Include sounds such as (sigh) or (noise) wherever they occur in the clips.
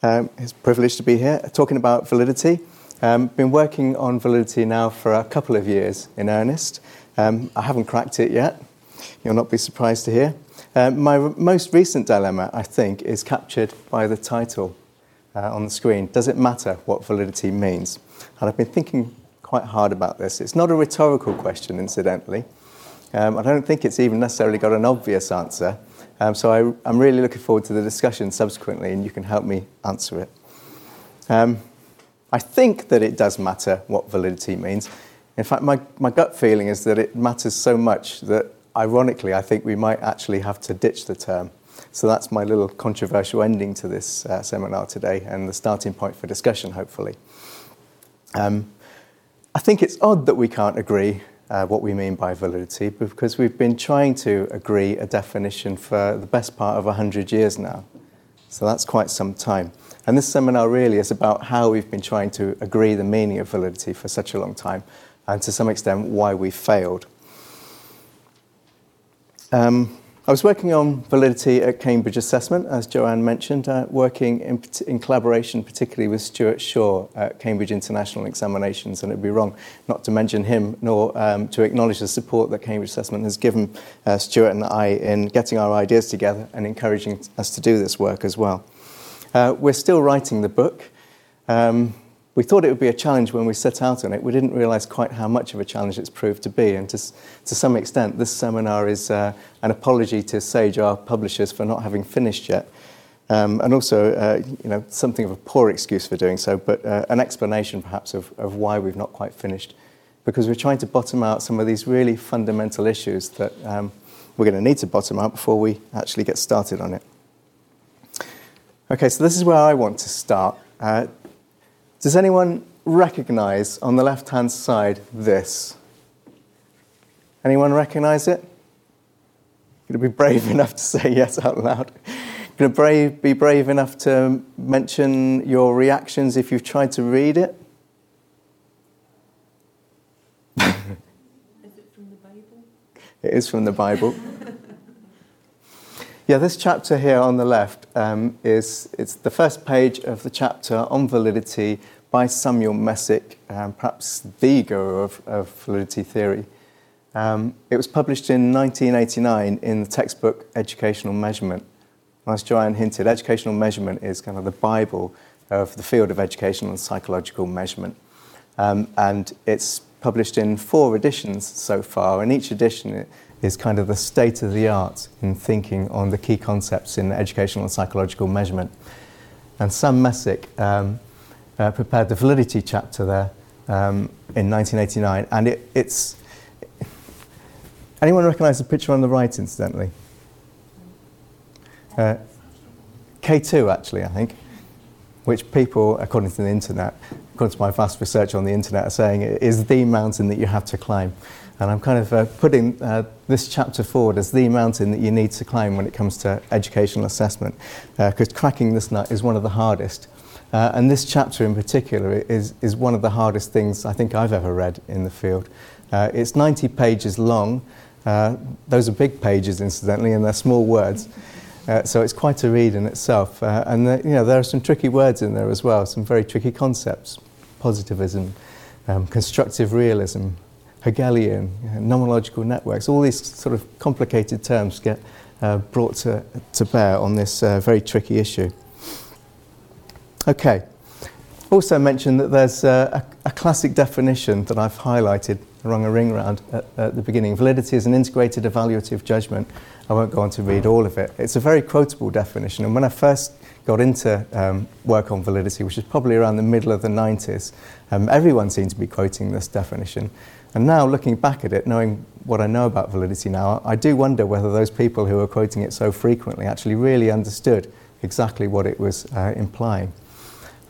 Um, it's a privilege to be here talking about validity. Um, been working on validity now for a couple of years in earnest. Um, I haven't cracked it yet. You'll not be surprised to hear. Uh, my r- most recent dilemma, I think, is captured by the title uh, on the screen. Does it matter what validity means? And I've been thinking quite hard about this. It's not a rhetorical question, incidentally. Um, I don't think it's even necessarily got an obvious answer. Um, so I, am really looking forward to the discussion subsequently, and you can help me answer it. Um, I think that it does matter what validity means. In fact, my, my gut feeling is that it matters so much that, ironically, I think we might actually have to ditch the term. So that's my little controversial ending to this uh, seminar today and the starting point for discussion, hopefully. Um, I think it's odd that we can't agree uh, what we mean by validity because we've been trying to agree a definition for the best part of 100 years now. So that's quite some time. And this seminar really is about how we've been trying to agree the meaning of validity for such a long time and to some extent why we failed. Um, I was working on validity at Cambridge Assessment, as Joanne mentioned, uh, working in, in, collaboration particularly with Stuart Shaw at Cambridge International Examinations, and it would be wrong not to mention him nor um, to acknowledge the support that Cambridge Assessment has given uh, Stuart and I in getting our ideas together and encouraging us to do this work as well. Uh, we're still writing the book. Um, we thought it would be a challenge when we set out on it. We didn't realize quite how much of a challenge it's proved to be. And to, to some extent, this seminar is uh, an apology to Sage, our publishers, for not having finished yet. Um, and also, uh, you know, something of a poor excuse for doing so, but uh, an explanation perhaps of, of why we've not quite finished. Because we're trying to bottom out some of these really fundamental issues that um, we're going to need to bottom out before we actually get started on it. Okay, so this is where I want to start. Uh, does anyone recognize on the left hand side this? Anyone recognize it? Going to be brave (laughs) enough to say yes out loud? Going to brave, be brave enough to mention your reactions if you've tried to read it? is it from the Bible? It is from the Bible. (laughs) Yeah, this chapter here on the left um, is it's the first page of the chapter on validity by Samuel Messick, um, perhaps the guru of, of validity theory. Um, it was published in 1989 in the textbook Educational Measurement. As Joanne hinted, educational measurement is kind of the Bible of the field of educational and psychological measurement. Um, and it's published in four editions so far, and each edition is kind of the state of the art in thinking on the key concepts in educational and psychological measurement. And Sam Messick um, uh, prepared the validity chapter there um, in 1989, and it, it's. Anyone recognise the picture on the right, incidentally? Uh, K2, actually, I think, which people, according to the internet, according to my vast research on the internet, are saying is the mountain that you have to climb. And I'm kind of uh, putting uh, this chapter forward as the mountain that you need to climb when it comes to educational assessment, because uh, cracking this nut is one of the hardest. Uh, and this chapter in particular is, is one of the hardest things I think I've ever read in the field. Uh, it's 90 pages long. Uh, those are big pages, incidentally, and they're small words. so it's quite a read in itself. and the, you know, there are some tricky words in there as well, some very tricky concepts positivism, um, constructive realism, Hegelian, nomological networks, all these sort of complicated terms get uh, brought to, to bear on this uh, very tricky issue. Okay. Also mentioned that there's uh, a, a, classic definition that I've highlighted, rung a ring round at, at, the beginning. Validity is an integrated evaluative judgment. I won't go on to read all of it. It's a very quotable definition, and when I first got into um, work on validity, which is probably around the middle of the 90s, um, everyone seemed to be quoting this definition. And now, looking back at it, knowing what I know about validity now, I do wonder whether those people who were quoting it so frequently actually really understood exactly what it was uh, implying.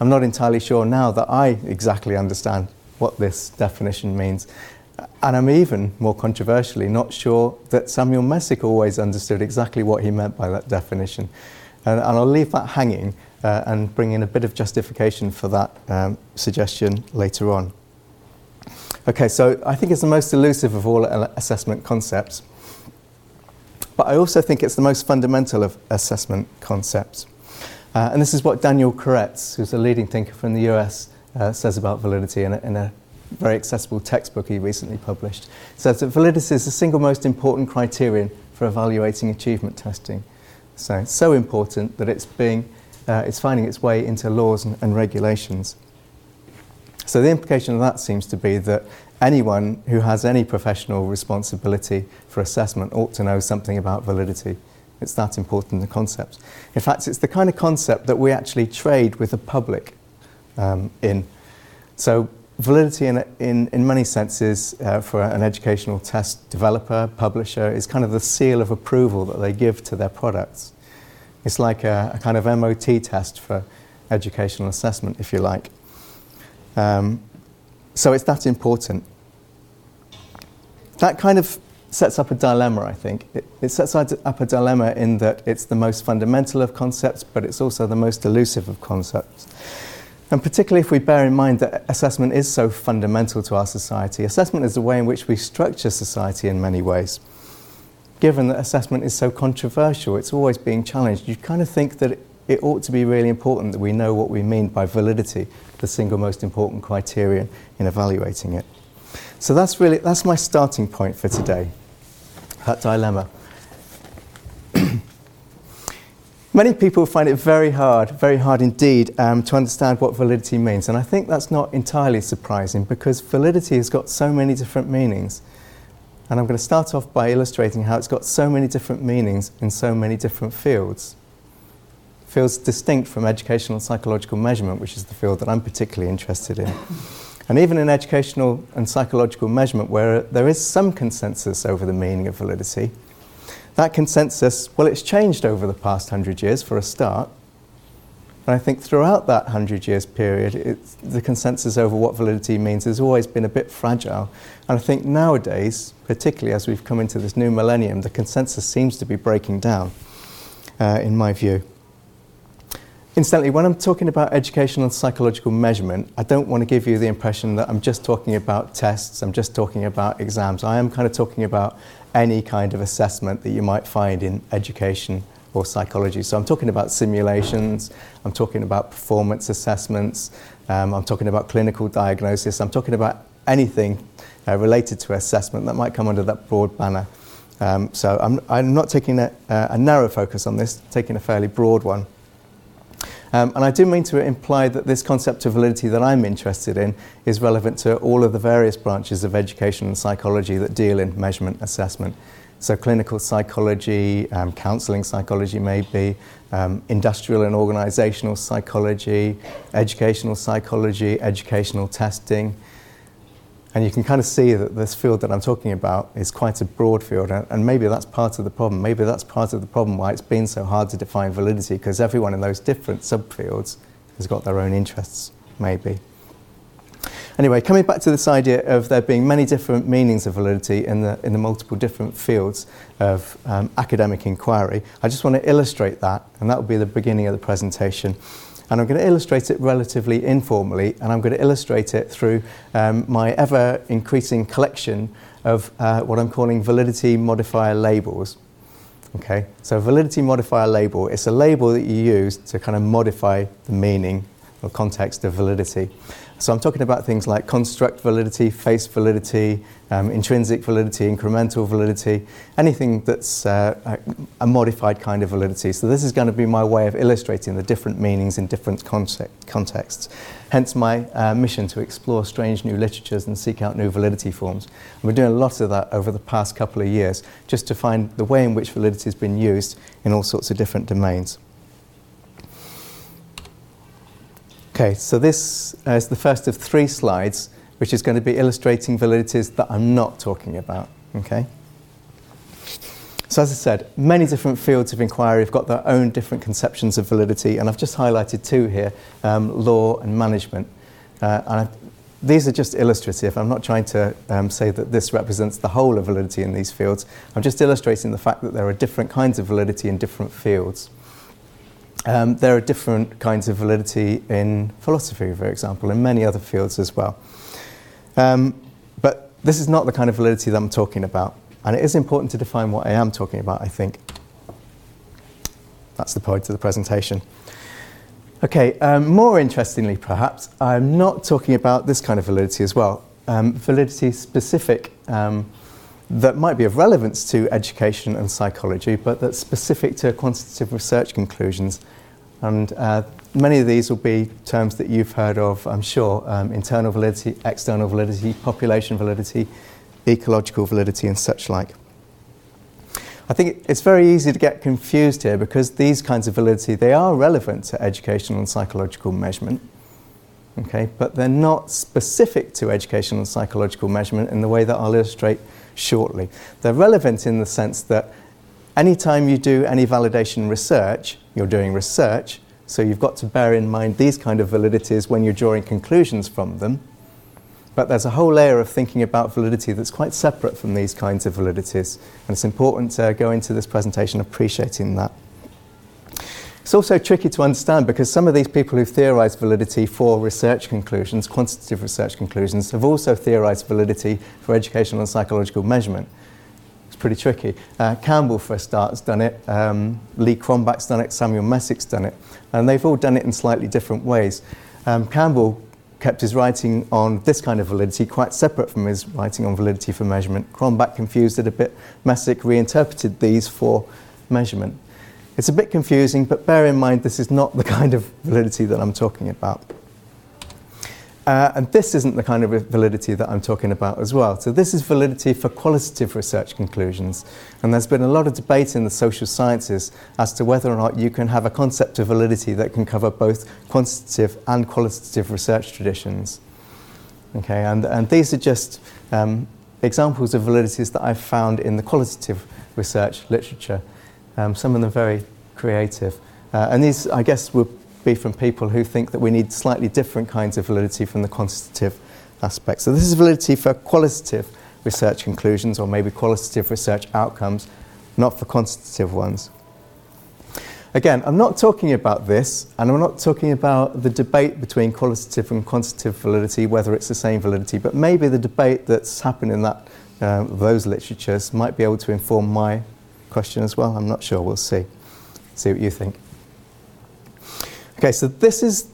I'm not entirely sure now that I exactly understand what this definition means. And I'm even more controversially not sure that Samuel Messick always understood exactly what he meant by that definition. And, and I'll leave that hanging uh, and bring in a bit of justification for that um, suggestion later on. Okay, so I think it's the most elusive of all assessment concepts. But I also think it's the most fundamental of assessment concepts. Uh, and this is what Daniel Koretz, who's a leading thinker from the US, uh, says about validity in a, in a very accessible textbook he recently published. It says that validity is the single most important criterion for evaluating achievement testing. So, so important that it's, being, uh, it's finding its way into laws and, and regulations. So the implication of that seems to be that anyone who has any professional responsibility for assessment ought to know something about validity. It's that important, the concept. In fact, it's the kind of concept that we actually trade with the public um, in. So validity in, in, in many senses uh, for an educational test developer, publisher, is kind of the seal of approval that they give to their products. It's like a, a kind of MOT test for educational assessment, if you like. Um, so it's that important. That kind of sets up a dilemma, I think. It, it, sets up a dilemma in that it's the most fundamental of concepts, but it's also the most elusive of concepts. And particularly if we bear in mind that assessment is so fundamental to our society, assessment is the way in which we structure society in many ways. Given that assessment is so controversial, it's always being challenged, you kind of think that it ought to be really important that we know what we mean by validity, the single most important criterion in evaluating it. So that's really that's my starting point for today. That dilemma. (clears throat) Many people find it very hard, very hard indeed, um, to understand what validity means. And I think that's not entirely surprising because validity has got so many different meanings. And I'm going to start off by illustrating how it's got so many different meanings in so many different fields. Fields distinct from educational psychological measurement, which is the field that I'm particularly interested in. And even in educational and psychological measurement, where there is some consensus over the meaning of validity, that consensus, well, it's changed over the past hundred years for a start. And I think throughout that hundred years period, the consensus over what validity means has always been a bit fragile. And I think nowadays, particularly as we've come into this new millennium, the consensus seems to be breaking down, uh, in my view. Incidentally, when I'm talking about educational and psychological measurement, I don't want to give you the impression that I'm just talking about tests, I'm just talking about exams. I am kind of talking about any kind of assessment that you might find in education or psychology. So I'm talking about simulations, I'm talking about performance assessments, um, I'm talking about clinical diagnosis, I'm talking about anything uh, related to assessment that might come under that broad banner. Um, so I'm, I'm, not taking a, a narrow focus on this, taking a fairly broad one. Um, and I do mean to imply that this concept of validity that I'm interested in is relevant to all of the various branches of education and psychology that deal in measurement assessment. So, clinical psychology, um, counseling psychology, maybe, um, industrial and organizational psychology, educational psychology, educational testing, and you can kind of see that this field that I'm talking about is quite a broad field, and, maybe that's part of the problem. Maybe that's part of the problem why it's been so hard to define validity, because everyone in those different subfields has got their own interests, maybe. Anyway, coming back to this idea of there being many different meanings of validity in the, in the multiple different fields of um, academic inquiry, I just want to illustrate that, and that will be the beginning of the presentation. And I'm going to illustrate it relatively informally, and I'm going to illustrate it through um, my ever increasing collection of uh, what I'm calling validity modifier labels. Okay, so validity modifier label, it's a label that you use to kind of modify the meaning or context of validity. So I'm talking about things like construct validity, face validity, um, intrinsic validity, incremental validity, anything that's uh, a modified kind of validity. So this is going to be my way of illustrating the different meanings in different contexts. Hence my uh, mission to explore strange new literatures and seek out new validity forms. And we're doing a lot of that over the past couple of years, just to find the way in which validity has been used in all sorts of different domains. Okay, so this is the first of three slides, which is going to be illustrating validities that I'm not talking about. Okay? So, as I said, many different fields of inquiry have got their own different conceptions of validity, and I've just highlighted two here um, law and management. Uh, and I've, these are just illustrative. I'm not trying to um, say that this represents the whole of validity in these fields. I'm just illustrating the fact that there are different kinds of validity in different fields. Um, there are different kinds of validity in philosophy, for example, in many other fields as well. Um, but this is not the kind of validity that I'm talking about. And it is important to define what I am talking about, I think. That's the point of the presentation. Okay, um, more interestingly, perhaps, I'm not talking about this kind of validity as well. Um, validity specific um, that might be of relevance to education and psychology, but that's specific to quantitative research conclusions. And uh, many of these will be terms that you've heard of, I'm sure um, internal validity, external validity, population validity, ecological validity, and such like. I think it's very easy to get confused here because these kinds of validity they are relevant to educational and psychological measurement. Okay, but they're not specific to educational and psychological measurement in the way that I'll illustrate shortly. They're relevant in the sense that anytime you do any validation research, you're doing research, so you've got to bear in mind these kind of validities when you're drawing conclusions from them. But there's a whole layer of thinking about validity that's quite separate from these kinds of validities. And it's important to go into this presentation appreciating that. It's also tricky to understand because some of these people who theorize validity for research conclusions, quantitative research conclusions, have also theorized validity for educational and psychological measurement. It's pretty tricky. Uh, Campbell, for a start, has done it. Um, Lee Cronbach's done it. Samuel Messick's done it. And they've all done it in slightly different ways. Um, Campbell kept his writing on this kind of validity quite separate from his writing on validity for measurement. Cronbach confused it a bit. Messick reinterpreted these for measurement. It's a bit confusing, but bear in mind this is not the kind of validity that I'm talking about. Uh, and this isn't the kind of validity that I'm talking about as well. So, this is validity for qualitative research conclusions. And there's been a lot of debate in the social sciences as to whether or not you can have a concept of validity that can cover both quantitative and qualitative research traditions. Okay, and, and these are just um, examples of validities that I've found in the qualitative research literature. Um, some of them very creative. Uh, and these, I guess, would be from people who think that we need slightly different kinds of validity from the quantitative aspect. So this is validity for qualitative research conclusions or maybe qualitative research outcomes, not for quantitative ones. Again, I'm not talking about this, and I'm not talking about the debate between qualitative and quantitative validity, whether it's the same validity, but maybe the debate that's happened in that, uh, those literatures might be able to inform my question as well. I'm not sure, we'll see. See what you think. Okay, so this is,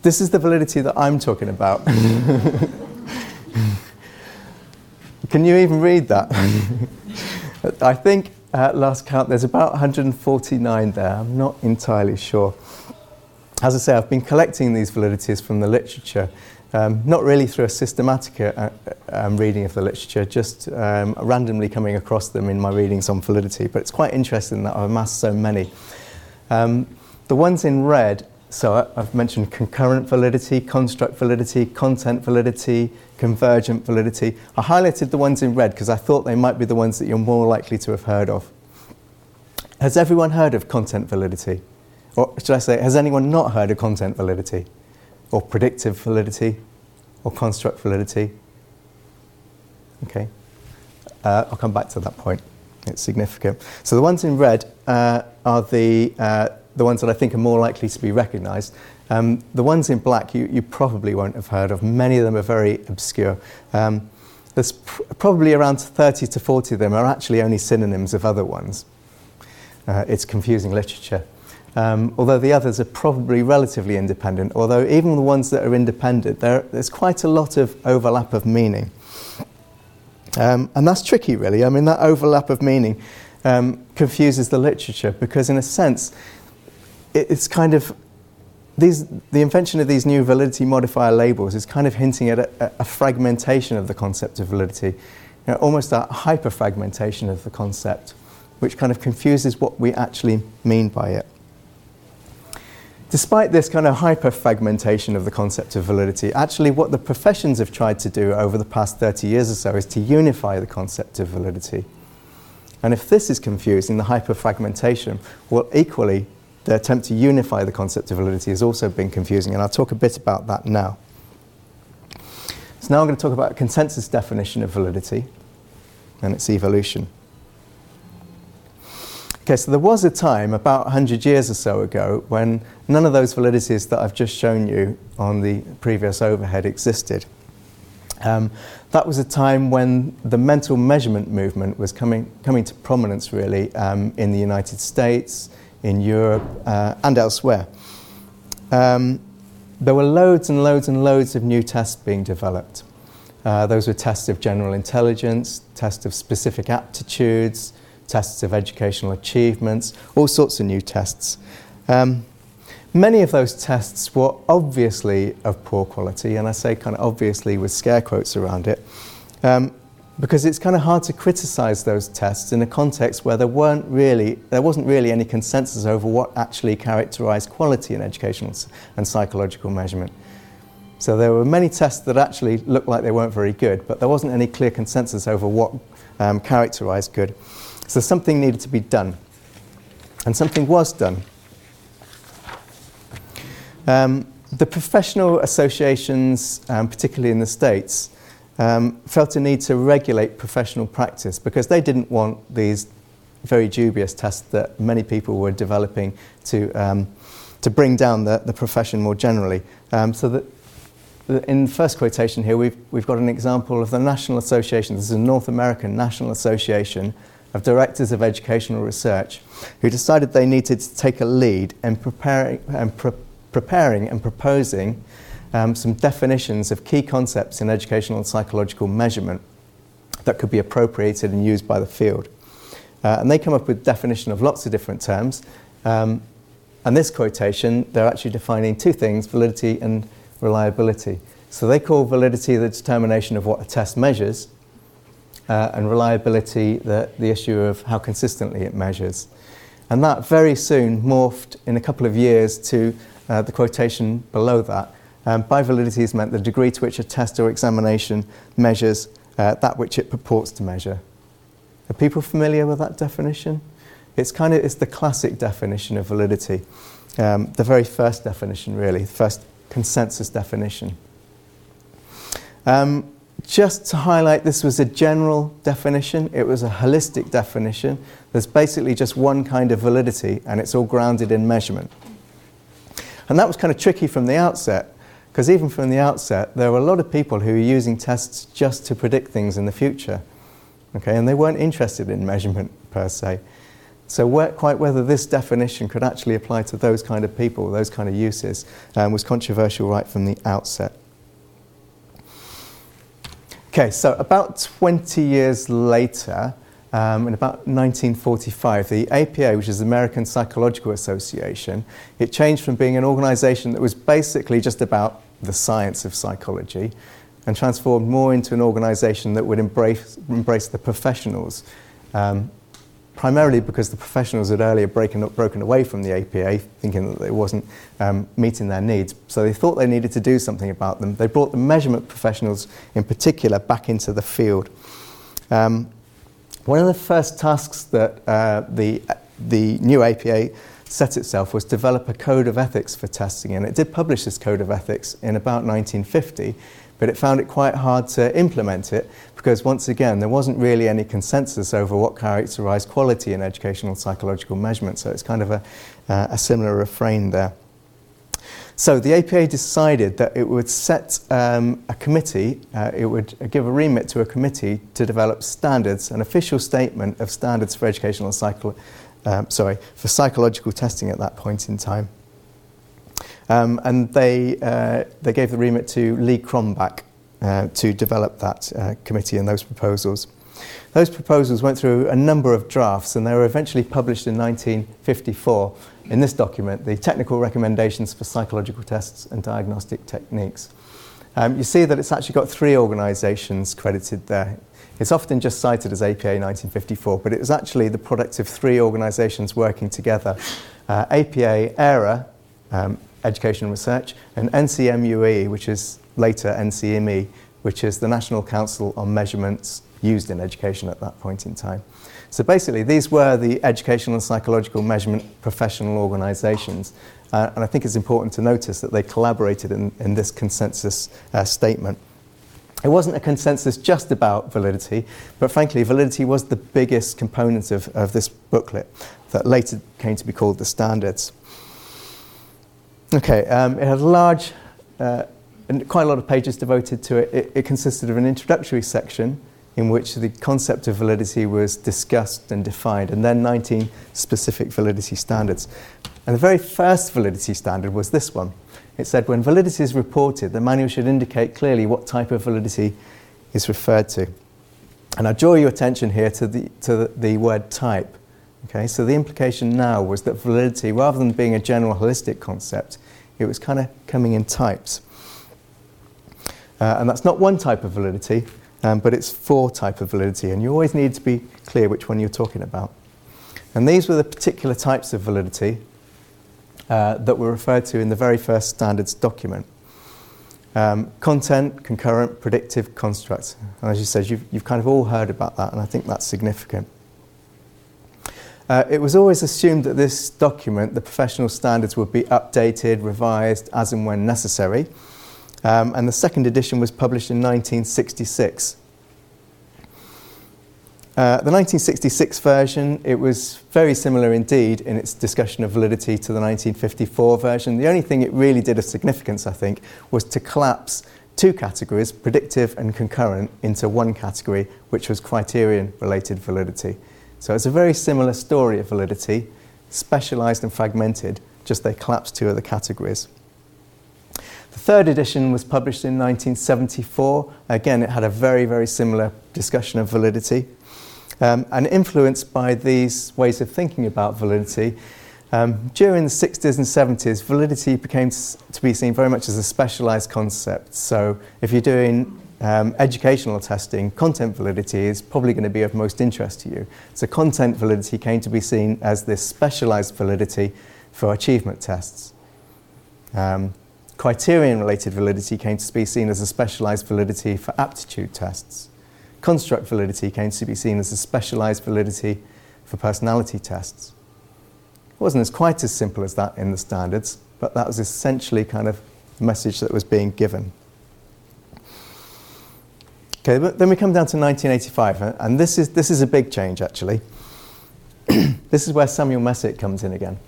this is the validity that I'm talking about. (laughs) Can you even read that? (laughs) I think at last count there's about 149 there. I'm not entirely sure. As I say, I've been collecting these validities from the literature, um, not really through a systematic uh, um, reading of the literature, just um, randomly coming across them in my readings on validity. But it's quite interesting that I've amassed so many. Um, the ones in red so I've mentioned concurrent validity, construct validity, content validity, convergent validity. I highlighted the ones in red because I thought they might be the ones that you're more likely to have heard of. Has everyone heard of content validity? Or should I say, has anyone not heard of content validity? Or predictive validity? Or construct validity? Okay. Uh, I'll come back to that point. It's significant. So the ones in red uh, are the uh, the ones that I think are more likely to be recognised. Um, the ones in black you, you probably won't have heard of. Many of them are very obscure. Um, there's pr- probably around 30 to 40 of them are actually only synonyms of other ones. Uh, it's confusing literature. Um, although the others are probably relatively independent, although even the ones that are independent, there's quite a lot of overlap of meaning. Um, and that's tricky, really. I mean, that overlap of meaning um, confuses the literature because, in a sense, it's kind of these, the invention of these new validity modifier labels is kind of hinting at a, a fragmentation of the concept of validity, you know, almost a hyperfragmentation of the concept, which kind of confuses what we actually mean by it. Despite this kind of hyperfragmentation of the concept of validity, actually what the professions have tried to do over the past 30 years or so is to unify the concept of validity. And if this is confusing, the hyperfragmentation, well, equally, the attempt to unify the concept of validity has also been confusing, and I'll talk a bit about that now. So now I'm going to talk about a consensus definition of validity and its evolution. Okay, so there was a time about 100 years or so ago when none of those validities that I've just shown you on the previous overhead existed. Um, that was a time when the mental measurement movement was coming, coming to prominence, really, um, in the United States, in Europe uh, and elsewhere. um, there were loads and loads and loads of new tests being developed. Uh, those were tests of general intelligence, tests of specific aptitudes, tests of educational achievements, all sorts of new tests. Um, many of those tests were obviously of poor quality, and I say kind of obviously with scare quotes around it, um, because it's kind of hard to criticize those tests in a context where there weren't really, there wasn't really any consensus over what actually characterized quality in educational and psychological measurement. So there were many tests that actually looked like they weren't very good, but there wasn't any clear consensus over what um, characterized good. So something needed to be done. And something was done. Um, the professional associations, um, particularly in the States, um, felt a need to regulate professional practice because they didn't want these very dubious tests that many people were developing to, um, to bring down the, the profession more generally. Um, so that in the first quotation here, we've, we've got an example of the National Association. This is a North American National Association of Directors of Educational Research who decided they needed to take a lead in preparing and, pre- preparing and proposing um, some definitions of key concepts in educational and psychological measurement that could be appropriated and used by the field. Uh, and they come up with definition of lots of different terms. Um, and this quotation, they're actually defining two things validity and reliability. So they call validity the determination of what a test measures, uh, and reliability the, the issue of how consistently it measures. And that very soon morphed in a couple of years to uh, the quotation below that. Um, by validity is meant the degree to which a test or examination measures uh, that which it purports to measure. Are people familiar with that definition? It's kind of it's the classic definition of validity, um, the very first definition, really, the first consensus definition. Um, just to highlight, this was a general definition, it was a holistic definition. There's basically just one kind of validity, and it's all grounded in measurement. And that was kind of tricky from the outset, because even from the outset, there were a lot of people who were using tests just to predict things in the future. Okay, and they weren't interested in measurement per se. So, where, quite whether this definition could actually apply to those kind of people, those kind of uses, um, was controversial right from the outset. Okay, so about 20 years later, um, in about 1945, the APA, which is the American Psychological Association, it changed from being an organization that was basically just about the science of psychology and transformed more into an organization that would embrace, embrace the professionals um, primarily because the professionals had earlier broken, broken away from the APA, thinking that it wasn't um, meeting their needs. So they thought they needed to do something about them. They brought the measurement professionals, in particular, back into the field. Um, one of the first tasks that uh, the, the new APA set itself was develop a code of ethics for testing, and it did publish this code of ethics in about 1950 but it found it quite hard to implement it because, once again, there wasn't really any consensus over what characterized quality in educational psychological measurement. So it's kind of a, uh, a similar refrain there. So the APA decided that it would set um, a committee, uh, it would give a remit to a committee to develop standards, an official statement of standards for educational psycho- um, sorry, for psychological testing at that point in time. Um, and they, uh, they gave the remit to Lee Cronbach uh, to develop that uh, committee and those proposals. Those proposals went through a number of drafts and they were eventually published in 1954 in this document, the Technical Recommendations for Psychological Tests and Diagnostic Techniques. Um, you see that it's actually got three organisations credited there. It's often just cited as APA 1954, but it was actually the product of three organisations working together. Uh, APA, ERA, um, Education and Research, and NCMUE, which is later NCME, which is the National Council on Measurements used in education at that point in time. So basically, these were the educational and psychological measurement professional organisations. Uh, and I think it's important to notice that they collaborated in, in this consensus uh, statement. It wasn't a consensus just about validity, but frankly, validity was the biggest component of, of this booklet that later came to be called the standards. Okay, um, it had a large, uh, and quite a lot of pages devoted to it. it. It consisted of an introductory section in which the concept of validity was discussed and defined, and then 19 specific validity standards. And the very first validity standard was this one. It said when validity is reported, the manual should indicate clearly what type of validity is referred to. And I draw your attention here to the, to the, the word type. Okay, so the implication now was that validity, rather than being a general holistic concept, it was kind of coming in types. Uh, and that's not one type of validity, um, but it's four type of validity, and you always need to be clear which one you're talking about. And these were the particular types of validity uh, that were referred to in the very first standards document. Um, content, concurrent, predictive, constructs. And as you said, you've, you've kind of all heard about that, and I think that's significant. Uh, it was always assumed that this document, the professional standards, would be updated, revised as and when necessary. Um, and the second edition was published in 1966. Uh, the 1966 version, it was very similar indeed in its discussion of validity to the 1954 version. The only thing it really did of significance, I think, was to collapse two categories, predictive and concurrent, into one category, which was criterion related validity. So it's a very similar story of validity, specialized and fragmented, just they collapsed two other categories. The third edition was published in 1974. Again, it had a very, very similar discussion of validity. Um, and influenced by these ways of thinking about validity, um, during the 60s and 70s, validity became to be seen very much as a specialized concept. So if you're doing um, educational testing, content validity is probably going to be of most interest to you. So content validity came to be seen as this specialized validity for achievement tests. Um, criterion related validity came to be seen as a specialized validity for aptitude tests construct validity came to be seen as a specialized validity for personality tests. It wasn't as quite as simple as that in the standards, but that was essentially kind of the message that was being given. Okay, but then we come down to 1985, and this is, this is a big change actually. (clears throat) this is where Samuel Messick comes in again.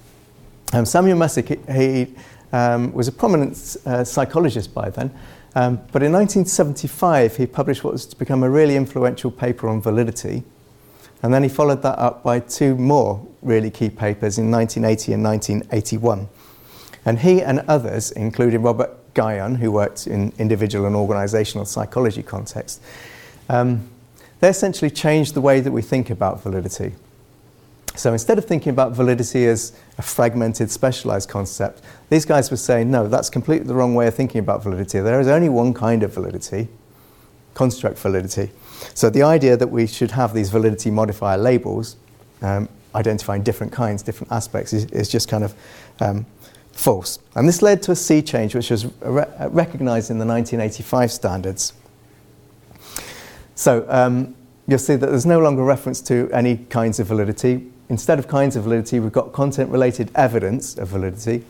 Um, Samuel Messick, he, he um, was a prominent uh, psychologist by then, um, but in 1975, he published what was to become a really influential paper on validity. And then he followed that up by two more really key papers in 1980 and 1981. And he and others, including Robert Guion, who worked in individual and organizational psychology context, um, they essentially changed the way that we think about validity. So instead of thinking about validity as a fragmented, specialized concept, these guys were saying, no, that's completely the wrong way of thinking about validity. There is only one kind of validity, construct validity. So the idea that we should have these validity modifier labels, um, identifying different kinds, different aspects, is, is just kind of um, false. And this led to a sea change, which was re- recognized in the 1985 standards. So um, you'll see that there's no longer reference to any kinds of validity instead of kinds of validity, we've got content related evidence of validity,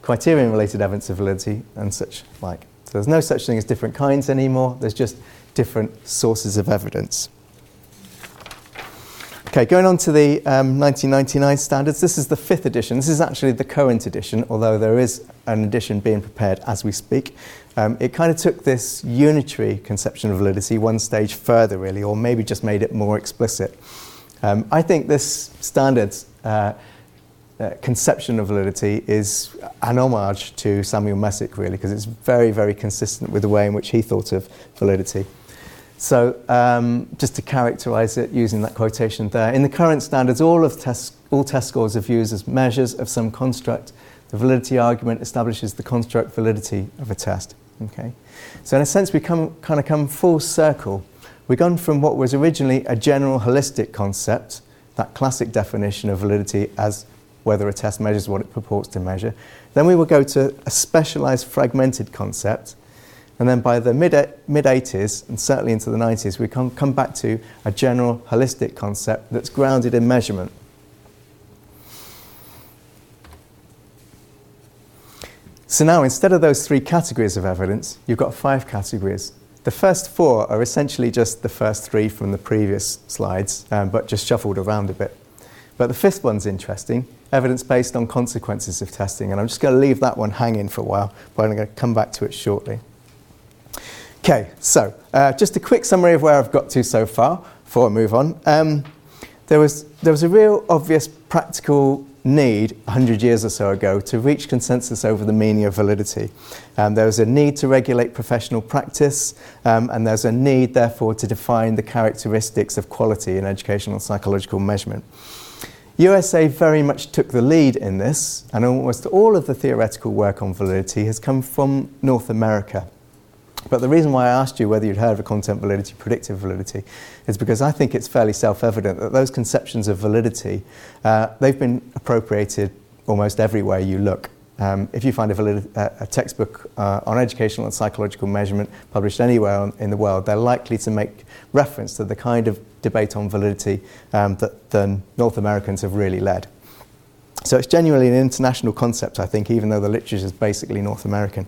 criterion related evidence of validity, and such like. So there's no such thing as different kinds anymore, there's just different sources of evidence. Okay, going on to the um, 1999 standards, this is the fifth edition. This is actually the current edition, although there is an edition being prepared as we speak. Um, it kind of took this unitary conception of validity one stage further, really, or maybe just made it more explicit. Um, I think this standards uh, uh, conception of validity is an homage to Samuel Messick, really, because it's very, very consistent with the way in which he thought of validity. So, um, just to characterize it using that quotation there, in the current standards, all, of test, all test scores are viewed as measures of some construct. The validity argument establishes the construct validity of a test. Okay? So, in a sense, we come, kind of come full circle We've gone from what was originally a general holistic concept, that classic definition of validity as whether a test measures what it purports to measure. Then we will go to a specialized fragmented concept. And then by the mid, mid 80s, and certainly into the 90s, we come, come back to a general holistic concept that's grounded in measurement. So now, instead of those three categories of evidence, you've got five categories the first four are essentially just the first three from the previous slides, um, but just shuffled around a bit. But the fifth one's interesting evidence based on consequences of testing. And I'm just going to leave that one hanging for a while, but I'm going to come back to it shortly. Okay, so uh, just a quick summary of where I've got to so far before I move on. Um, there, was, there was a real obvious practical need 100 years or so ago to reach consensus over the meaning of validity. Um, there was a need to regulate professional practice, um, and there's a need, therefore, to define the characteristics of quality in educational psychological measurement. USA very much took the lead in this, and almost all of the theoretical work on validity has come from North America. But the reason why I asked you whether you'd heard of content validity, predictive validity, is because I think it's fairly self-evident that those conceptions of validity, uh, they've been appropriated almost everywhere you look. Um, if you find a, valid, uh, a textbook uh, on educational and psychological measurement published anywhere on, in the world, they're likely to make reference to the kind of debate on validity um, that the North Americans have really led. So it's genuinely an international concept, I think, even though the literature is basically North American.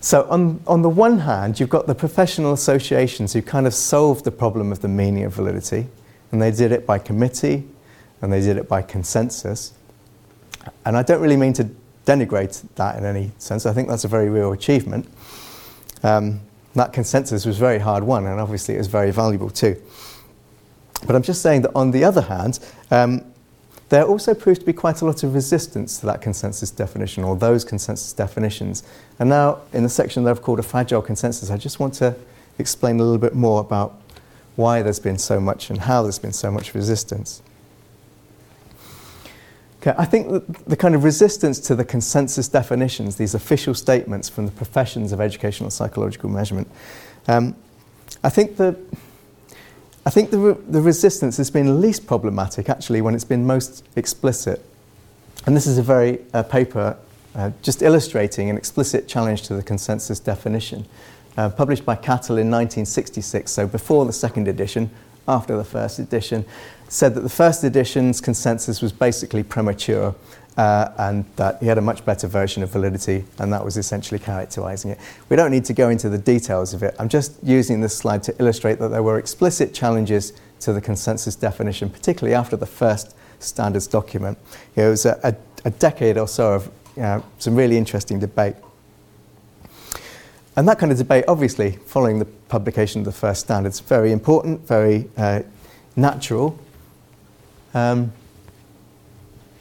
So, on, on the one hand, you've got the professional associations who kind of solved the problem of the meaning of validity, and they did it by committee and they did it by consensus. And I don't really mean to denigrate that in any sense, I think that's a very real achievement. Um, that consensus was very hard won, and obviously it was very valuable too. But I'm just saying that on the other hand, um, there also proved to be quite a lot of resistance to that consensus definition or those consensus definitions. And now, in the section that I've called a fragile consensus, I just want to explain a little bit more about why there's been so much and how there's been so much resistance. Okay, I think the kind of resistance to the consensus definitions, these official statements from the professions of educational psychological measurement, um, I think that I think the, re- the resistance has been least problematic actually when it's been most explicit. And this is a very uh, paper uh, just illustrating an explicit challenge to the consensus definition, uh, published by Cattell in 1966, so before the second edition, after the first edition, said that the first edition's consensus was basically premature uh, and that he had a much better version of validity, and that was essentially characterizing it. We don't need to go into the details of it. I'm just using this slide to illustrate that there were explicit challenges to the consensus definition, particularly after the first standards document. It was a, a, a decade or so of some really interesting debate. And that kind of debate, obviously, following the publication of the first standards, very important, very uh, natural. Um,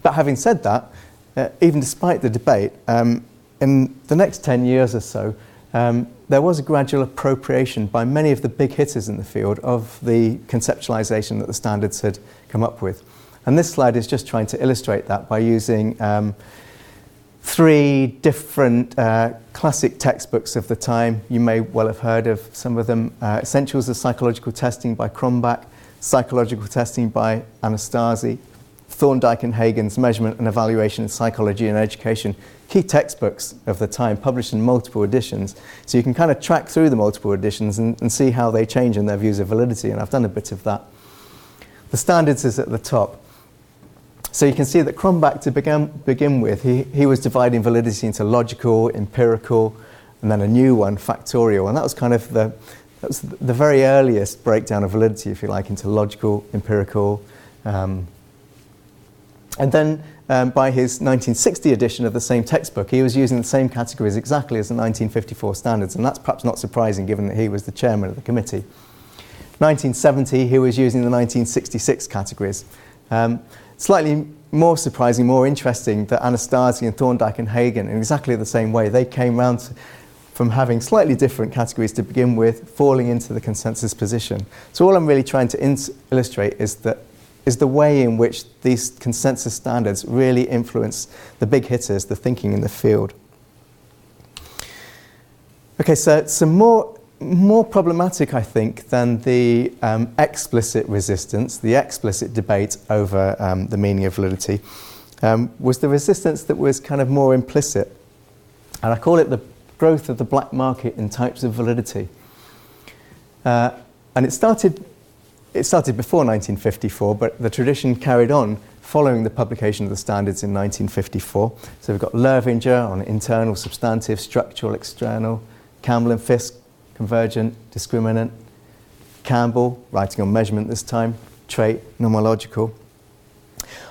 but having said that, uh, even despite the debate, um, in the next 10 years or so, um, there was a gradual appropriation by many of the big hitters in the field of the conceptualization that the standards had come up with. And this slide is just trying to illustrate that by using um, three different uh, classic textbooks of the time. You may well have heard of some of them uh, Essentials of Psychological Testing by Cronbach, Psychological Testing by Anastasi, Thorndike and Hagen's Measurement and Evaluation in Psychology and Education, key textbooks of the time, published in multiple editions. So you can kind of track through the multiple editions and, and see how they change in their views of validity, and I've done a bit of that. The standards is at the top. So you can see that Cronbach, to begin, begin with, he, he was dividing validity into logical, empirical, and then a new one, factorial. And that was kind of the, that was the very earliest breakdown of validity, if you like, into logical, empirical, um, and then um, by his 1960 edition of the same textbook, he was using the same categories exactly as the 1954 standards, and that's perhaps not surprising given that he was the chairman of the committee. 1970, he was using the 1966 categories. Um, slightly more surprising, more interesting that Anastasi and Thorndike and Hagen, in exactly the same way, they came round to, from having slightly different categories to begin with, falling into the consensus position. So all I'm really trying to in- illustrate is that is the way in which these consensus standards really influence the big hitters, the thinking in the field. Okay, so some more, more problematic, I think, than the um, explicit resistance, the explicit debate over um, the meaning of validity, um, was the resistance that was kind of more implicit. And I call it the growth of the black market in types of validity. Uh, and it started it started before 1954, but the tradition carried on following the publication of the standards in 1954. So we've got Loevinger on internal, substantive, structural, external, Campbell and Fiske, convergent, discriminant, Campbell, writing on measurement this time, trait, nomological.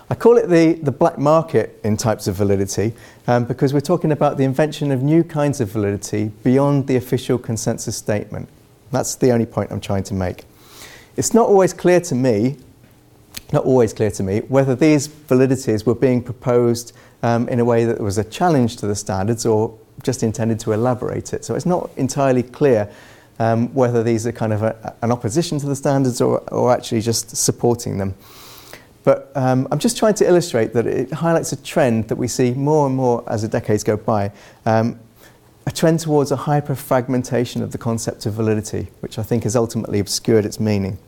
I call it the, the black market in types of validity um, because we're talking about the invention of new kinds of validity beyond the official consensus statement. That's the only point I'm trying to make. It's not always clear to me, not always clear to me, whether these validities were being proposed um, in a way that was a challenge to the standards or just intended to elaborate it. So it's not entirely clear um, whether these are kind of a, an opposition to the standards or, or actually just supporting them. But um, I'm just trying to illustrate that it highlights a trend that we see more and more as the decades go by. Um, a trend towards a hyper fragmentation of the concept of validity, which I think has ultimately obscured its meaning.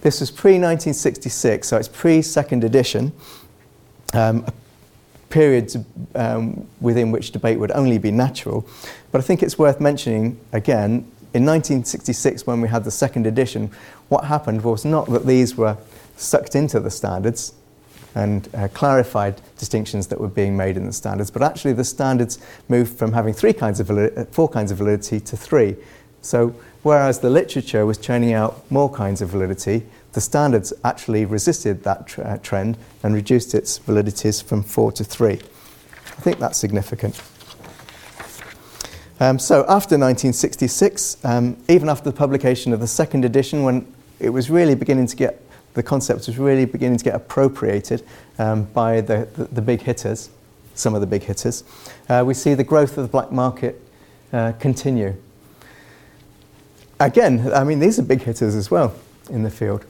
This was pre 1966, so it's pre second edition, um, a period um, within which debate would only be natural. But I think it's worth mentioning again in 1966, when we had the second edition, what happened was not that these were sucked into the standards and uh, clarified distinctions that were being made in the standards, but actually the standards moved from having three kinds of four kinds of validity to three. So whereas the literature was churning out more kinds of validity, the standards actually resisted that uh, trend and reduced its validities from four to three. I think that's significant. Um, so after 1966, um, even after the publication of the second edition, when it was really beginning to get the concept was really beginning to get appropriated um, by the, the, the, big hitters, some of the big hitters. Uh, we see the growth of the black market uh, continue. Again, I mean, these are big hitters as well in the field.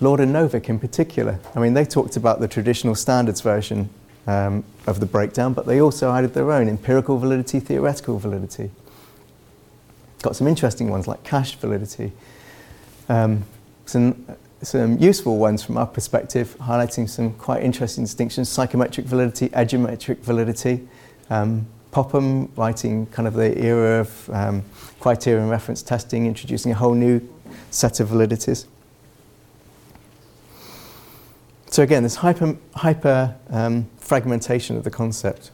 Lord and Novick in particular. I mean, they talked about the traditional standards version um, of the breakdown, but they also added their own empirical validity, theoretical validity. Got some interesting ones like cache validity. Um, some some useful ones from our perspective, highlighting some quite interesting distinctions psychometric validity, edumetric validity. Um, Popham writing kind of the era of um, criterion reference testing, introducing a whole new set of validities. So, again, this hyper, hyper um, fragmentation of the concept.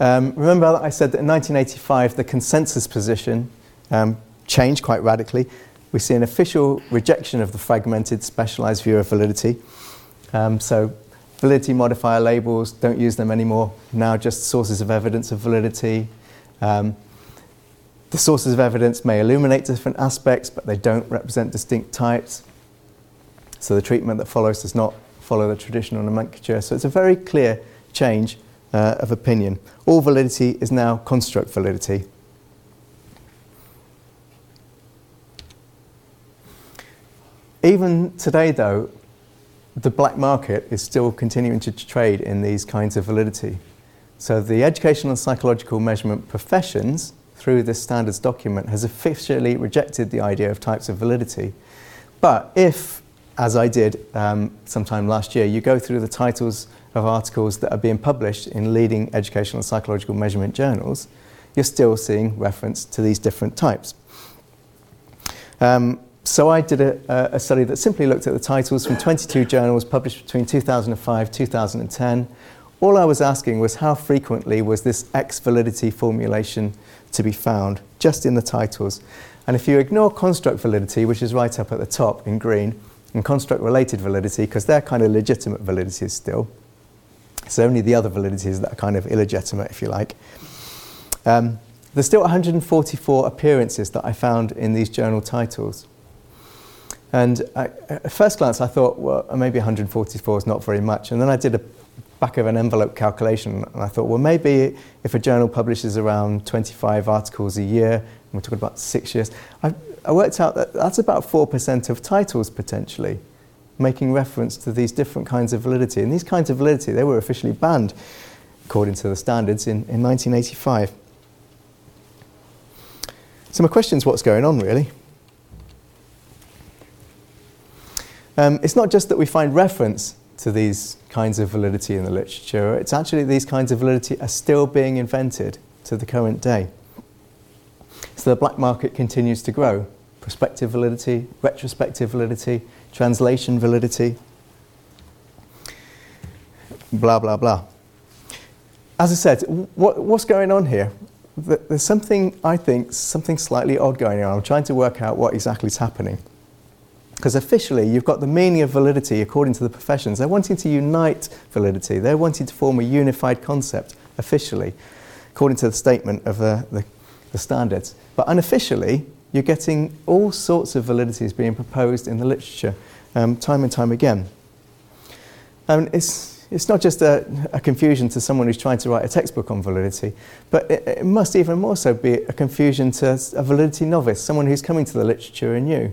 Um, remember that I said that in 1985 the consensus position um, changed quite radically we see an official rejection of the fragmented specialized view of validity. Um, so validity modifier labels, don't use them anymore. Now just sources of evidence of validity. Um, the sources of evidence may illuminate different aspects, but they don't represent distinct types. So the treatment that follows does not follow the traditional nomenclature. So it's a very clear change uh, of opinion. All validity is now construct validity. Even today, though, the black market is still continuing to trade in these kinds of validity. So the educational and psychological measurement professions, through this standards document, has officially rejected the idea of types of validity. But if, as I did um, sometime last year, you go through the titles of articles that are being published in leading educational and psychological measurement journals, you're still seeing reference to these different types. Um, so I did a, a, study that simply looked at the titles from 22 journals published between 2005 2010. All I was asking was how frequently was this X validity formulation to be found, just in the titles. And if you ignore construct validity, which is right up at the top in green, and construct related validity, because they're kind of legitimate validities still, so only the other validities that are kind of illegitimate, if you like. Um, there's still 144 appearances that I found in these journal titles. And I, at first glance, I thought, well, maybe 144 is not very much. And then I did a back of an envelope calculation, and I thought, well, maybe if a journal publishes around 25 articles a year, and we're talking about six years, I, I worked out that that's about 4% of titles potentially making reference to these different kinds of validity. And these kinds of validity, they were officially banned according to the standards in, in 1985. So my question is what's going on really? Um, it's not just that we find reference to these kinds of validity in the literature, it's actually these kinds of validity are still being invented to the current day. So the black market continues to grow. Prospective validity, retrospective validity, translation validity, blah, blah, blah. As I said, what, what's going on here? There's something, I think, something slightly odd going on. I'm trying to work out what exactly is happening. Because officially, you've got the meaning of validity according to the professions. They're wanting to unite validity, they're wanting to form a unified concept officially, according to the statement of the, the, the standards. But unofficially, you're getting all sorts of validities being proposed in the literature um, time and time again. Um, it's, it's not just a, a, confusion to someone who's trying to write a textbook on validity, but it, it, must even more so be a confusion to a validity novice, someone who's coming to the literature anew.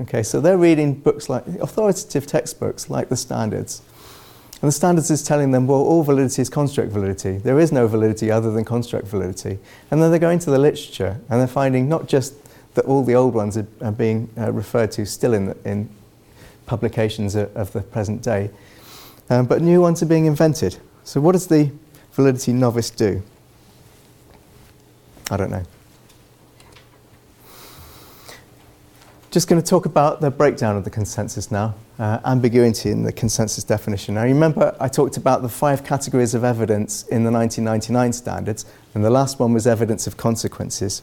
Okay, so they're reading books like authoritative textbooks like the standards. And the standards is telling them, well, all validity is construct validity. There is no validity other than construct validity. And then they're going to the literature and they're finding not just that all the old ones are, are being uh, referred to still in, in publications of, of the present day, um, but new ones are being invented. So, what does the validity novice do? I don't know. Just going to talk about the breakdown of the consensus now, uh, ambiguity in the consensus definition. Now, you remember, I talked about the five categories of evidence in the 1999 standards, and the last one was evidence of consequences.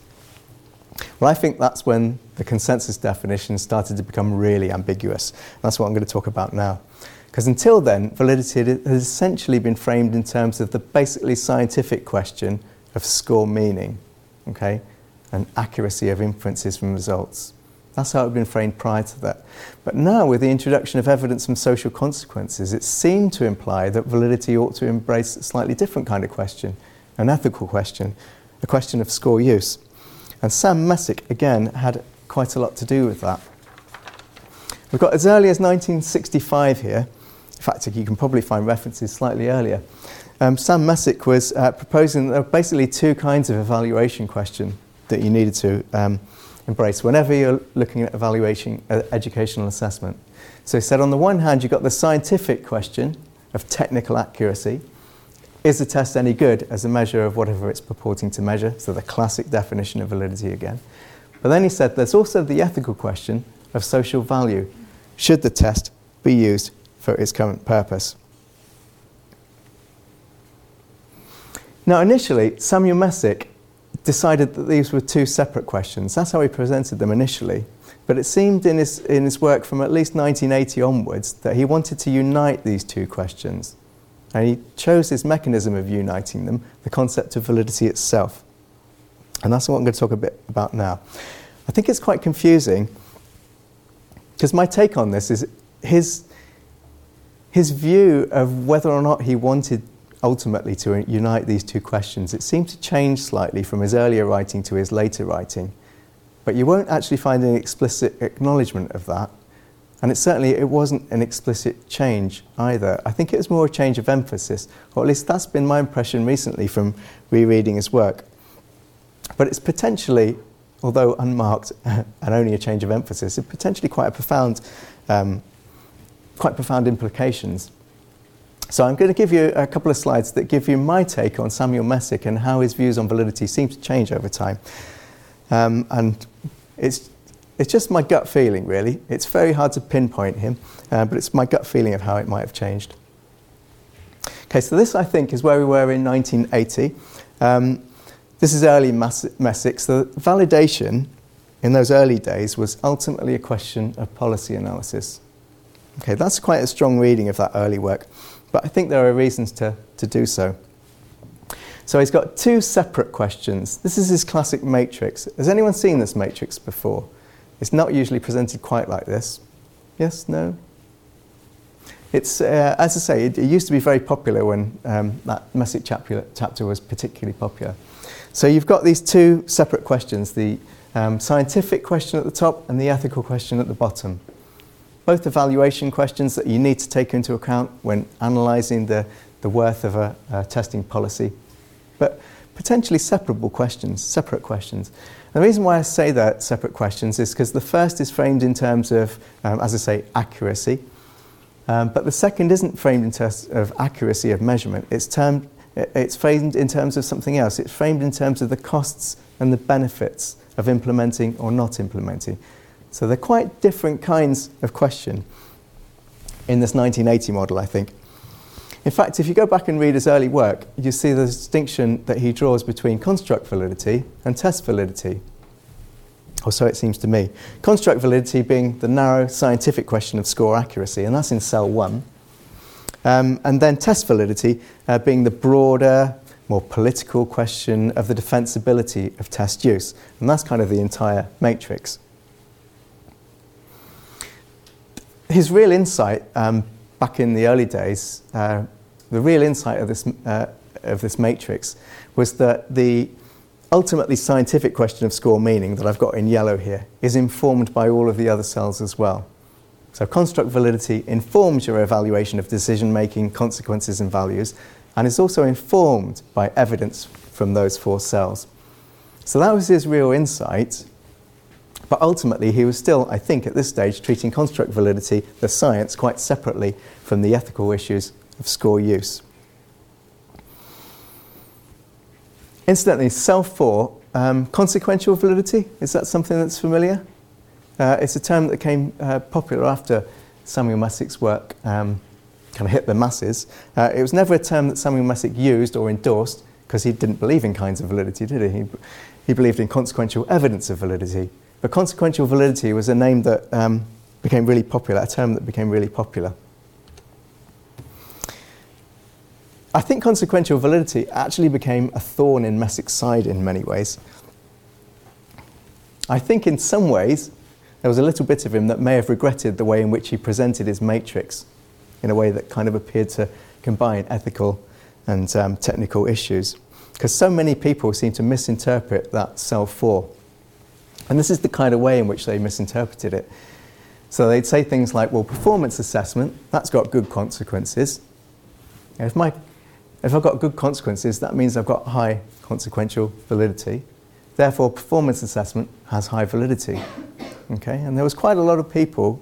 Well, I think that's when the consensus definition started to become really ambiguous. That's what I'm going to talk about now. Because until then, validity has essentially been framed in terms of the basically scientific question of score meaning, okay, and accuracy of inferences from results. That's how it had been framed prior to that. But now, with the introduction of evidence from social consequences, it seemed to imply that validity ought to embrace a slightly different kind of question, an ethical question, a question of score use. And Sam Messick, again, had quite a lot to do with that. We've got as early as 1965 here. In fact, you can probably find references slightly earlier. Um, Sam Messick was uh, proposing there were basically two kinds of evaluation question that you needed to um, embrace whenever you're looking at evaluating uh, educational assessment. So he said, on the one hand, you've got the scientific question of technical accuracy, is the test any good as a measure of whatever it's purporting to measure? So the classic definition of validity again. But then he said there's also the ethical question of social value. Should the test be used for its current purpose? Now, initially, Samuel Messick decided that these were two separate questions. That's how he presented them initially. But it seemed in his, in his work from at least 1980 onwards that he wanted to unite these two questions. And he chose this mechanism of uniting them, the concept of validity itself. And that's what I'm going to talk a bit about now. I think it's quite confusing because my take on this is his, his view of whether or not he wanted ultimately to unite these two questions. It seemed to change slightly from his earlier writing to his later writing. But you won't actually find any explicit acknowledgement of that and it certainly it wasn't an explicit change either. I think it was more a change of emphasis, or at least that's been my impression recently from rereading his work. But it's potentially, although unmarked (laughs) and only a change of emphasis, it's potentially quite a profound, um, quite profound implications. So I'm going to give you a couple of slides that give you my take on Samuel Messick and how his views on validity seem to change over time. Um, and it's it's just my gut feeling, really. It's very hard to pinpoint him, uh, but it's my gut feeling of how it might have changed. Okay, so this, I think, is where we were in 1980. Um, this is early Messick. So validation in those early days was ultimately a question of policy analysis. Okay, that's quite a strong reading of that early work, but I think there are reasons to, to do so. So he's got two separate questions. This is his classic matrix. Has anyone seen this matrix before? It's not usually presented quite like this. Yes, no? It's, uh, as I say, it, it, used to be very popular when um, that Messick chapter, chapter was particularly popular. So you've got these two separate questions the um, scientific question at the top and the ethical question at the bottom. Both evaluation questions that you need to take into account when analysing the, the worth of a, a testing policy, but potentially separable questions, separate questions. The reason why I say that separate questions is because the first is framed in terms of, um, as I say, accuracy, um, but the second isn't framed in terms of accuracy of measurement. It's, termed, it's framed in terms of something else. It's framed in terms of the costs and the benefits of implementing or not implementing. So they're quite different kinds of question in this 1980 model, I think. In fact, if you go back and read his early work, you see the distinction that he draws between construct validity and test validity. or so it seems to me. Construct validity being the narrow scientific question of score accuracy, and that's in cell one. Um, and then test validity uh, being the broader, more political question of the defensibility of test use. And that's kind of the entire matrix. His real insight um, back in the early days, uh, the real insight of this, uh, of this matrix was that the ultimately scientific question of score meaning that I've got in yellow here is informed by all of the other cells as well. So construct validity informs your evaluation of decision making, consequences, and values, and is also informed by evidence from those four cells. So that was his real insight. But ultimately, he was still, I think, at this stage, treating construct validity, the science, quite separately from the ethical issues of score use. Incidentally, cell 4, um, consequential validity, is that something that's familiar? Uh, it's a term that came uh, popular after Samuel Messick's work um, kind of hit the masses. Uh, it was never a term that Samuel Messick used or endorsed because he didn't believe in kinds of validity, did he? he? He believed in consequential evidence of validity. But consequential validity was a name that um, became really popular, a term that became really popular. I think consequential validity actually became a thorn in Messick's side in many ways. I think in some ways there was a little bit of him that may have regretted the way in which he presented his matrix in a way that kind of appeared to combine ethical and um, technical issues. Because so many people seem to misinterpret that cell 4. And this is the kind of way in which they misinterpreted it. So they'd say things like, well, performance assessment, that's got good consequences. if, my, if I've got good consequences, that means I've got high consequential validity. Therefore, performance assessment has high validity. Okay? And there was quite a lot of people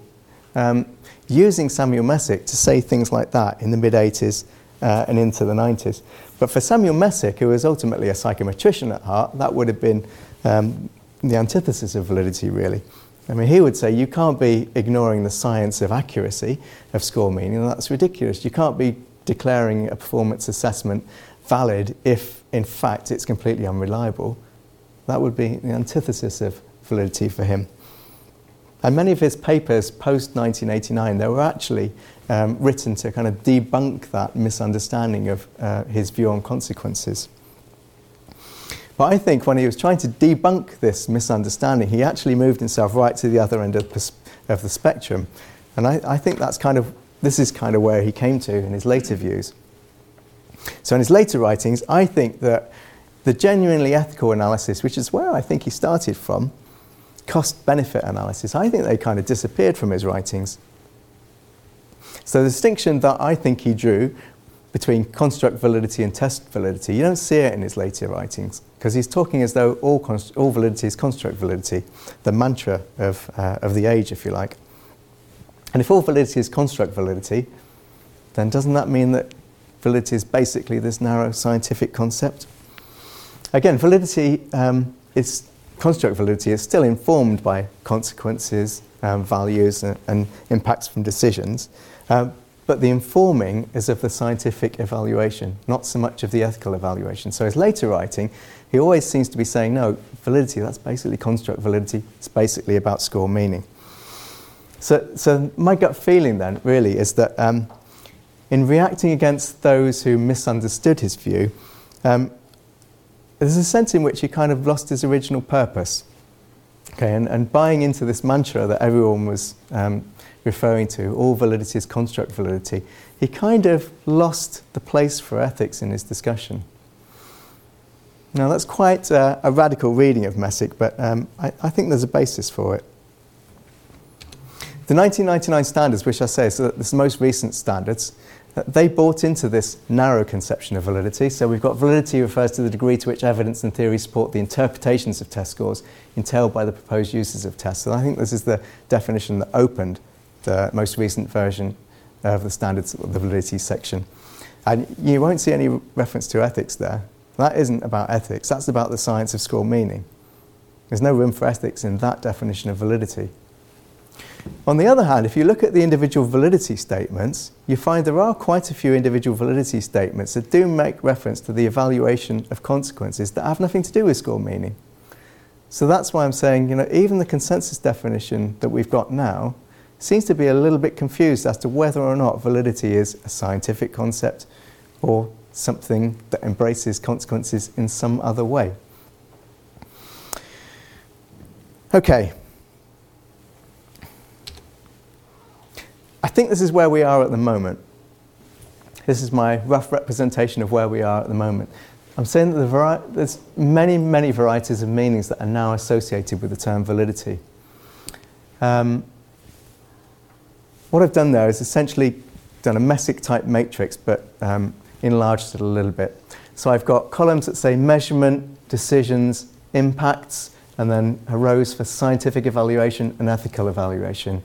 um, using Samuel Messick to say things like that in the mid 80s uh, and into the 90s. But for Samuel Messick, who was ultimately a psychometrician at heart, that would have been um, the antithesis of validity, really. I mean, he would say you can't be ignoring the science of accuracy of score meaning, that's ridiculous. You can't be declaring a performance assessment valid if, in fact, it's completely unreliable. That would be the antithesis of validity for him. And many of his papers post 1989, they were actually um, written to kind of debunk that misunderstanding of uh, his view on consequences. But I think when he was trying to debunk this misunderstanding, he actually moved himself right to the other end of, pers- of the spectrum. And I, I think that's kind of, this is kind of where he came to in his later views. So in his later writings, I think that the genuinely ethical analysis, which is where I think he started from, cost benefit analysis, I think they kind of disappeared from his writings. So the distinction that I think he drew between construct validity and test validity, you don't see it in his later writings because he's talking as though all, const- all validity is construct validity, the mantra of, uh, of the age, if you like. And if all validity is construct validity, then doesn't that mean that validity is basically this narrow scientific concept? Again, validity um, is construct validity is still informed by consequences, um, values, and, and, impacts from decisions. Um, but the informing is of the scientific evaluation, not so much of the ethical evaluation. So his later writing, he always seems to be saying, no, validity, that's basically construct validity, it's basically about score meaning. So, so my gut feeling then really is that um, in reacting against those who misunderstood his view, um, there's a sense in which he kind of lost his original purpose. Okay, and, and buying into this mantra that everyone was um, referring to, all validity is construct validity, he kind of lost the place for ethics in his discussion. Now, that's quite uh, a radical reading of Messick, but um, I, I, think there's a basis for it. The 1999 standards, which I say is the most recent standards, they bought into this narrow conception of validity. So we've got validity refers to the degree to which evidence and theory support the interpretations of test scores entailed by the proposed uses of tests. And I think this is the definition that opened the most recent version of the standards, the validity section. And you won't see any reference to ethics there. That isn't about ethics, that's about the science of score meaning. There's no room for ethics in that definition of validity. On the other hand, if you look at the individual validity statements, you find there are quite a few individual validity statements that do make reference to the evaluation of consequences that have nothing to do with score meaning. So that's why I'm saying, you know, even the consensus definition that we've got now seems to be a little bit confused as to whether or not validity is a scientific concept or something that embraces consequences in some other way. Okay. I think this is where we are at the moment. This is my rough representation of where we are at the moment. I'm saying that the vari- there's many, many varieties of meanings that are now associated with the term validity. Um, what I've done there is essentially done a Messick type matrix, but um, enlarged it a little bit. So I've got columns that say measurement, decisions, impacts, and then a rows for scientific evaluation and ethical evaluation.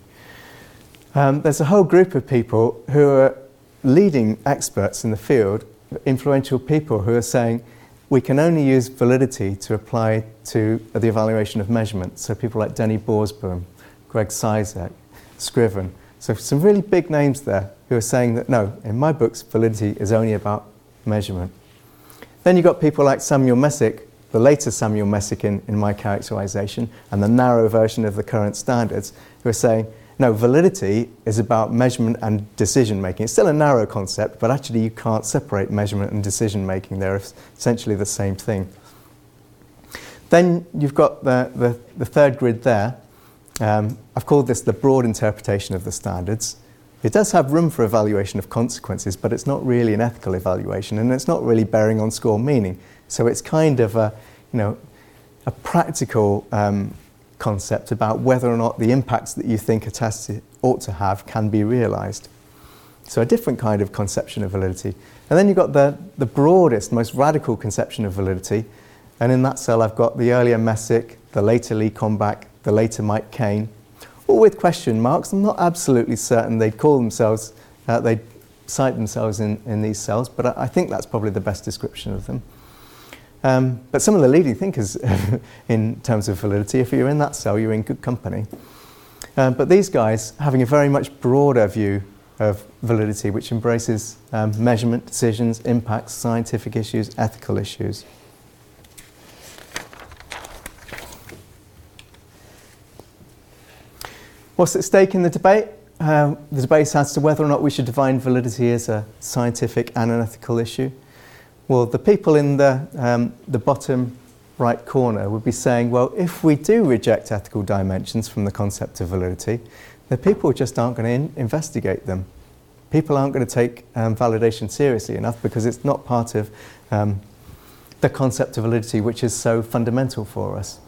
Um, there's a whole group of people who are leading experts in the field, influential people who are saying we can only use validity to apply to the evaluation of measurement. So people like Denny Borsboom, Greg Cizek, Scriven. So some really big names there who are saying that no, in my books, validity is only about measurement. Then you've got people like Samuel Messick, the later Samuel Messick in, in my characterization, and the narrow version of the current standards, who are saying no, validity is about measurement and decision making. It's still a narrow concept, but actually you can't separate measurement and decision making. They're essentially the same thing. Then you've got the, the, the third grid there. Um, I've called this the broad interpretation of the standards. It does have room for evaluation of consequences, but it's not really an ethical evaluation, and it's not really bearing on score meaning. So it's kind of a, you know, a practical um, concept about whether or not the impacts that you think a test ought to have can be realised. So, a different kind of conception of validity. And then you've got the, the broadest, most radical conception of validity. And in that cell, I've got the earlier Messick, the later Lee Cronbach, the later Mike Kane, all with question marks. I'm not absolutely certain they'd call themselves, uh, they'd cite themselves in, in these cells, but I, I think that's probably the best description of them. Um, but some of the leading thinkers (laughs) in terms of validity, if you're in that cell, you're in good company. Um, but these guys having a very much broader view of validity, which embraces um, measurement, decisions, impacts, scientific issues, ethical issues. What's at stake in the debate? Uh, the debate as to whether or not we should define validity as a scientific and an ethical issue. Well, the people in the, um, the bottom right corner would be saying, well, if we do reject ethical dimensions from the concept of validity, the people just aren't going to in- investigate them. People aren't going to take um, validation seriously enough because it's not part of um, the concept of validity, which is so fundamental for us.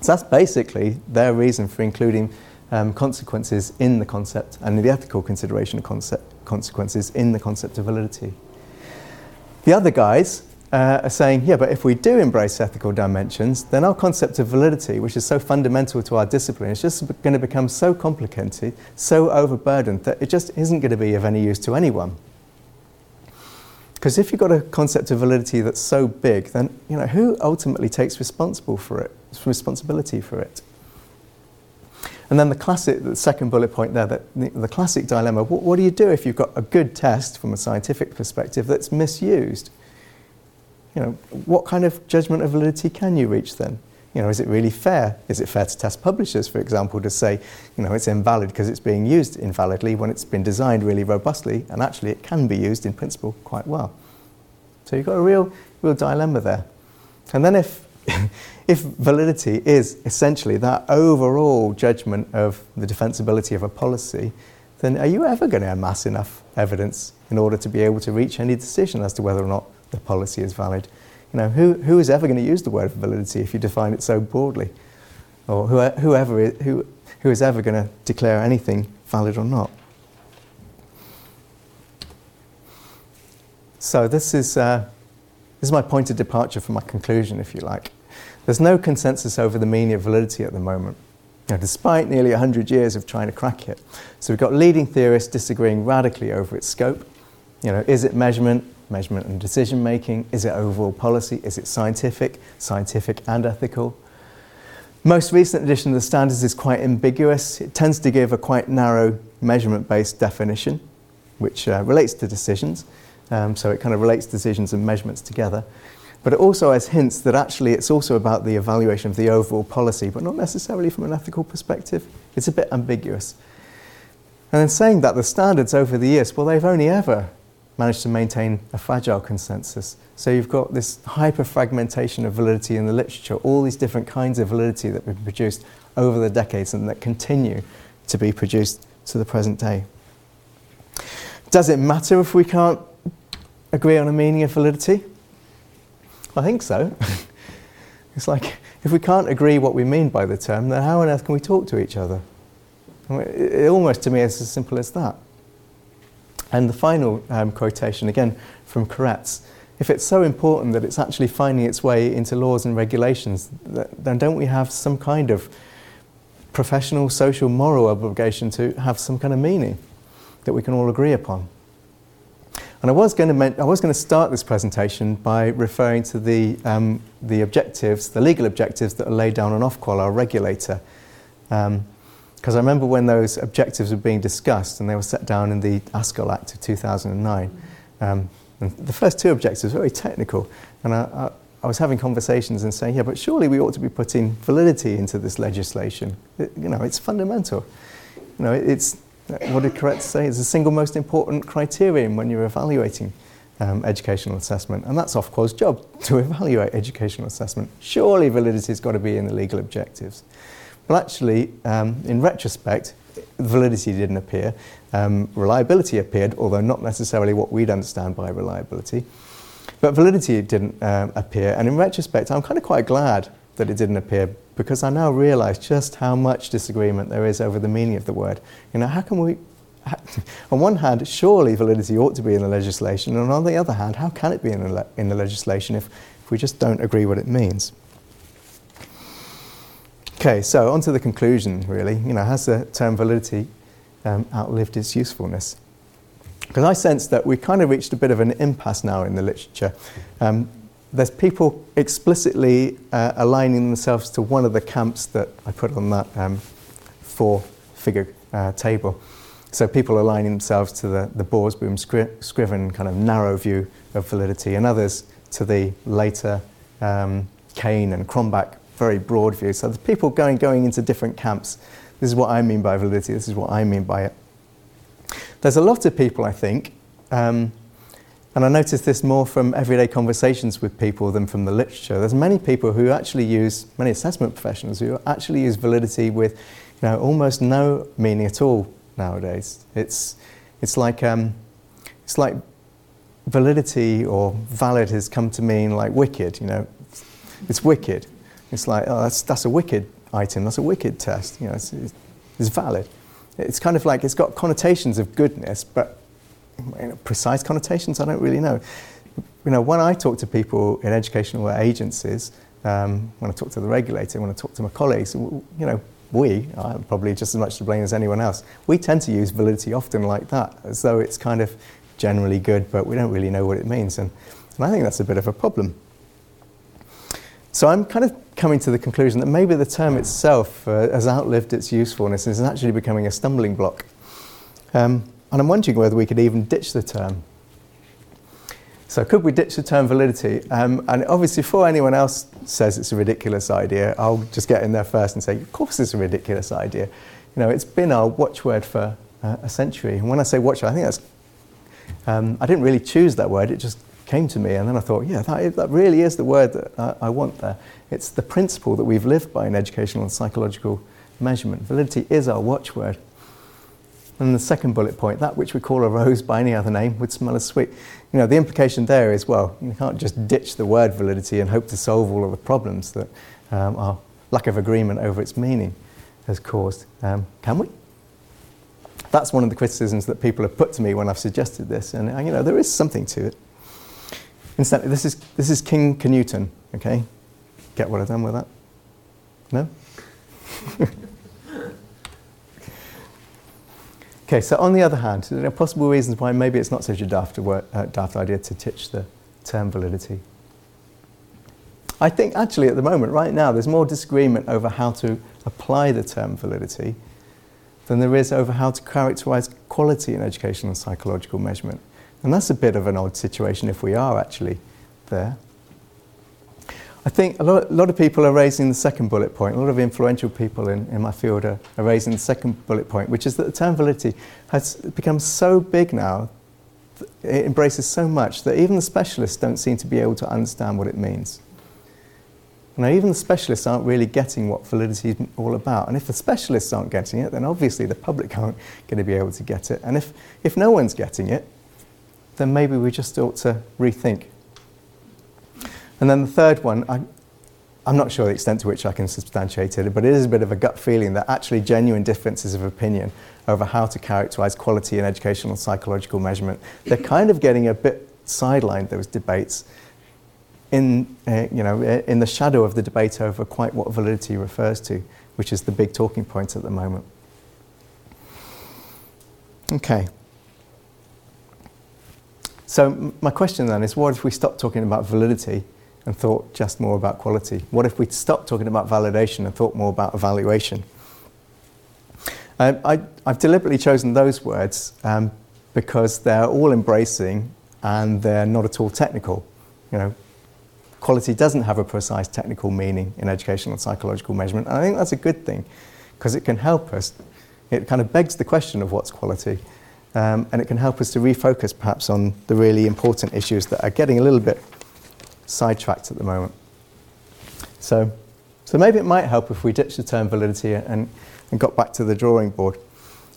So that's basically their reason for including um, consequences in the concept and the ethical consideration of concept, consequences in the concept of validity. The other guys uh, are saying, yeah, but if we do embrace ethical dimensions, then our concept of validity, which is so fundamental to our discipline, is just going to become so complicated, so overburdened, that it just isn't going to be of any use to anyone. Because if you've got a concept of validity that's so big, then you know who ultimately takes responsible for it, responsibility for it. And then the classic, the second bullet point there, that the, the classic dilemma, what, what do you do if you've got a good test from a scientific perspective that's misused? You know, what kind of judgment of validity can you reach then? You know, is it really fair? Is it fair to test publishers, for example, to say, you know, it's invalid because it's being used invalidly when it's been designed really robustly, and actually it can be used in principle quite well. So you've got a real, real dilemma there. And then if (laughs) if validity is essentially that overall judgment of the defensibility of a policy, then are you ever going to amass enough evidence in order to be able to reach any decision as to whether or not the policy is valid? You know, who, who is ever going to use the word validity if you define it so broadly? Or who, whoever is, who, who is ever going to declare anything valid or not? So this is, uh, this is my point of departure from my conclusion, if you like. There's no consensus over the meaning of validity at the moment, despite nearly 100 years of trying to crack it. So we've got leading theorists disagreeing radically over its scope. You know, is it measurement, measurement and decision making? Is it overall policy? Is it scientific, scientific and ethical? Most recent edition of the standards is quite ambiguous. It tends to give a quite narrow measurement based definition, which uh, relates to decisions. Um, so it kind of relates decisions and measurements together. But it also has hints that actually it's also about the evaluation of the overall policy, but not necessarily from an ethical perspective. It's a bit ambiguous. And then saying that the standards over the years, well, they've only ever managed to maintain a fragile consensus. So you've got this hyper fragmentation of validity in the literature, all these different kinds of validity that have been produced over the decades and that continue to be produced to the present day. Does it matter if we can't agree on a meaning of validity? I think so. (laughs) it's like if we can't agree what we mean by the term, then how on earth can we talk to each other? I mean, it, almost to me is as simple as that. And the final um, quotation, again from Koretz if it's so important that it's actually finding its way into laws and regulations, then don't we have some kind of professional, social, moral obligation to have some kind of meaning that we can all agree upon? And I was going to, I was going to start this presentation by referring to the, um, the objectives, the legal objectives that are laid down on Ofqual, our regulator. Because um, I remember when those objectives were being discussed and they were set down in the ASCL Act of 2009. Um, the first two objectives were very technical. And I, I, I, was having conversations and saying, yeah, but surely we ought to be putting validity into this legislation. It, you know, it's fundamental. You know, it's, what did Koretz say? It's the single most important criterion when you're evaluating um, educational assessment. And that's Ofqual's job, to evaluate educational assessment. Surely validity has got to be in the legal objectives. But actually, um, in retrospect, validity didn't appear. Um, reliability appeared, although not necessarily what we'd understand by reliability. But validity didn't uh, appear. And in retrospect, I'm kind of quite glad that it didn't appear because I now realize just how much disagreement there is over the meaning of the word. You know, how can we, (laughs) on one hand, surely validity ought to be in the legislation, and on the other hand, how can it be in the, in the legislation if, if we just don't agree what it means? Okay, so on to the conclusion, really. You know, has the term validity um, outlived its usefulness? Because I sense that we kind of reached a bit of an impasse now in the literature. Um, there's people explicitly uh, aligning themselves to one of the camps that I put on that um, four figure uh, table. So people aligning themselves to the, the Borsboom Scriven kind of narrow view of validity, and others to the later um, Kane and Cronbach very broad view. So there's people going, going into different camps. This is what I mean by validity, this is what I mean by it. There's a lot of people, I think, um, and I notice this more from everyday conversations with people than from the literature. There's many people who actually use, many assessment professionals who actually use validity with you know, almost no meaning at all nowadays. It's, it's, like, um, it's like validity or valid has come to mean like wicked, you know. It's wicked. It's like, oh, that's, that's a wicked item, that's a wicked test. You know, it's, it's valid. It's kind of like it's got connotations of goodness, but you know, precise connotations, I don't really know. You know, when I talk to people in educational agencies, um, when I talk to the regulator, when I talk to my colleagues, you know, we, I'm probably just as much to blame as anyone else, we tend to use validity often like that, as though it's kind of generally good, but we don't really know what it means. And, and I think that's a bit of a problem. So I'm kind of coming to the conclusion that maybe the term itself uh, has outlived its usefulness and is actually becoming a stumbling block. Um, and I'm wondering whether we could even ditch the term. So, could we ditch the term validity? Um, and obviously, before anyone else says it's a ridiculous idea, I'll just get in there first and say, of course, it's a ridiculous idea. You know, it's been our watchword for uh, a century. And when I say watchword, I think that's, um, I didn't really choose that word, it just came to me, and then I thought, yeah, that, that really is the word that I, I want there. It's the principle that we've lived by in educational and psychological measurement. Validity is our watchword. And the second bullet point, that which we call a rose by any other name would smell as sweet. You know, the implication there is, well, you can't just ditch the word validity and hope to solve all of the problems that um, our lack of agreement over its meaning has caused. Um, can we? That's one of the criticisms that people have put to me when I've suggested this, and you know, there is something to it. Incidentally, this is, this is King Canute, okay? Get what I've done with that? No? (laughs) okay, so on the other hand, there are possible reasons why maybe it's not such a daft, word, uh, daft idea to teach the term validity. I think actually at the moment, right now, there's more disagreement over how to apply the term validity than there is over how to characterize quality in educational and psychological measurement. And that's a bit of an odd situation if we are actually there. I think a lot, a lot of people are raising the second bullet point. A lot of influential people in, in my field are, are raising the second bullet point, which is that the term validity has become so big now, it embraces so much that even the specialists don't seem to be able to understand what it means. Now, even the specialists aren't really getting what validity is all about. And if the specialists aren't getting it, then obviously the public (laughs) aren't going to be able to get it. And if, if no one's getting it, then maybe we just ought to rethink. And then the third one, I, I'm not sure the extent to which I can substantiate it, but it is a bit of a gut feeling that actually genuine differences of opinion over how to characterize quality in educational psychological measurement, they're (laughs) kind of getting a bit sidelined, those debates, in, uh, you know, uh, in the shadow of the debate over quite what validity refers to, which is the big talking point at the moment. Okay. So, m- my question then is what if we stop talking about validity and thought just more about quality? What if we stopped talking about validation and thought more about evaluation? Um, I, have deliberately chosen those words um, because they're all embracing and they're not at all technical. You know, quality doesn't have a precise technical meaning in educational and psychological measurement. And I think that's a good thing because it can help us. It kind of begs the question of what's quality. Um, and it can help us to refocus perhaps on the really important issues that are getting a little bit sidetracked at the moment. So, so maybe it might help if we ditch the term validity and, and got back to the drawing board.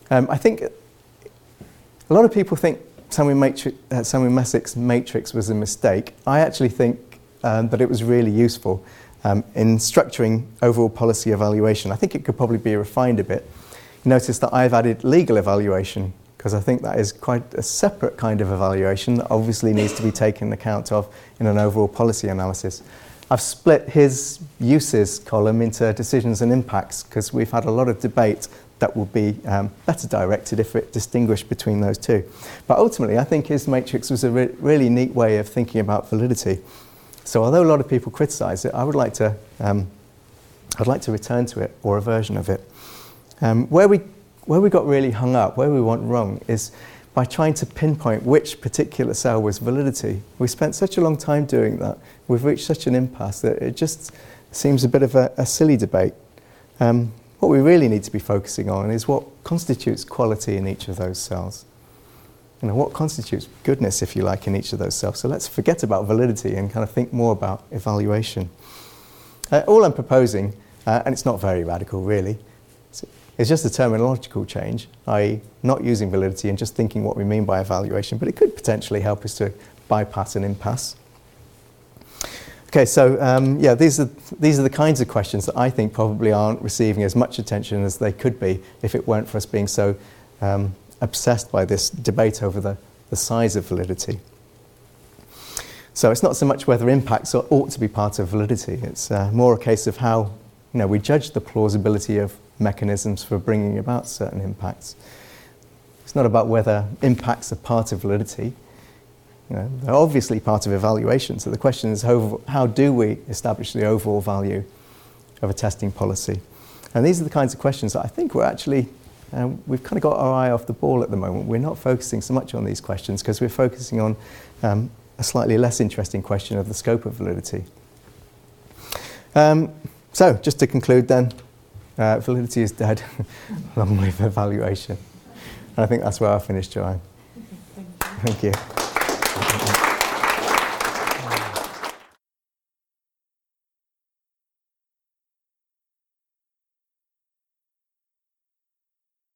Um, I think a lot of people think Samuel, Matri- uh, Samuel Messick's matrix was a mistake. I actually think um, but it was really useful um, in structuring overall policy evaluation. I think it could probably be refined a bit. Notice that I've added legal evaluation because I think that is quite a separate kind of evaluation that obviously needs to be taken account of in an overall policy analysis. I've split his uses column into decisions and impacts because we've had a lot of debate that will be um, better directed if it distinguished between those two. But ultimately, I think his matrix was a re- really neat way of thinking about validity. So although a lot of people criticise it, I would like to, um, I'd like to return to it or a version of it. Um, where, we, where we got really hung up, where we went wrong, is by trying to pinpoint which particular cell was validity. We spent such a long time doing that. We've reached such an impasse that it just seems a bit of a, a silly debate. Um, what we really need to be focusing on is what constitutes quality in each of those cells you know, what constitutes goodness, if you like, in each of those cells. So let's forget about validity and kind of think more about evaluation. Uh, all I'm proposing, uh, and it's not very radical really, is just a terminological change, i.e., not using validity and just thinking what we mean by evaluation, but it could potentially help us to bypass an impasse. Okay, so um, yeah, these are, these are the kinds of questions that I think probably aren't receiving as much attention as they could be if it weren't for us being so um, obsessed by this debate over the, the size of validity. So it's not so much whether impacts ought to be part of validity, it's uh, more a case of how you know, we judge the plausibility of mechanisms for bringing about certain impacts. It's not about whether impacts are part of validity. You know, they're obviously part of evaluation. So the question is how, how do we establish the overall value of a testing policy? And these are the kinds of questions that I think we're actually um, we've kind of got our eye off the ball at the moment. We're not focusing so much on these questions because we're focusing on um, a slightly less interesting question of the scope of validity. Um, so, just to conclude then, uh, validity is dead. (laughs) Long live evaluation. And I think that's where I'll finish, Joanne. Thank you. Thank you.